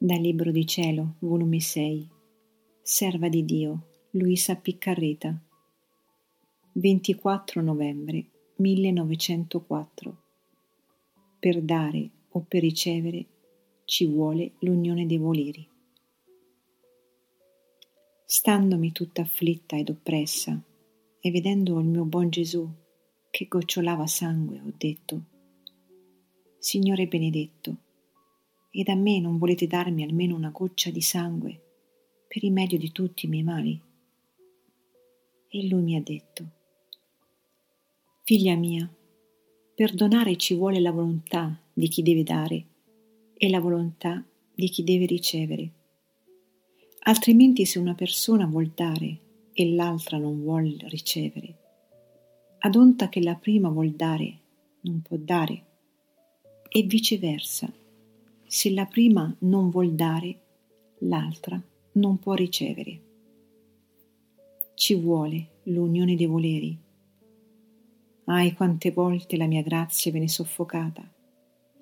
Dal Libro di Cielo, volume 6, Serva di Dio, Luisa Piccarreta, 24 novembre 1904. Per dare o per ricevere ci vuole l'unione dei voleri. Standomi tutta afflitta ed oppressa e vedendo il mio buon Gesù che gocciolava sangue, ho detto, Signore benedetto, ed a me non volete darmi almeno una goccia di sangue per rimedio di tutti i miei mali? E lui mi ha detto, Figlia mia, per donare ci vuole la volontà di chi deve dare e la volontà di chi deve ricevere. Altrimenti se una persona vuol dare e l'altra non vuol ricevere, ad onta che la prima vuol dare non può dare, e viceversa se la prima non vuol dare, l'altra non può ricevere. Ci vuole l'unione dei voleri. Ai quante volte la mia grazia viene soffocata,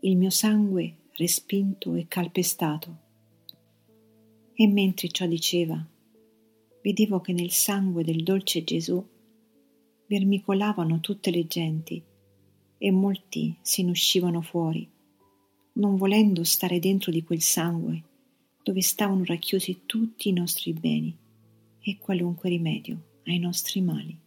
il mio sangue respinto e calpestato. E mentre ciò diceva, vedevo che nel sangue del dolce Gesù vermicolavano tutte le genti e molti se ne uscivano fuori non volendo stare dentro di quel sangue dove stavano racchiusi tutti i nostri beni e qualunque rimedio ai nostri mali.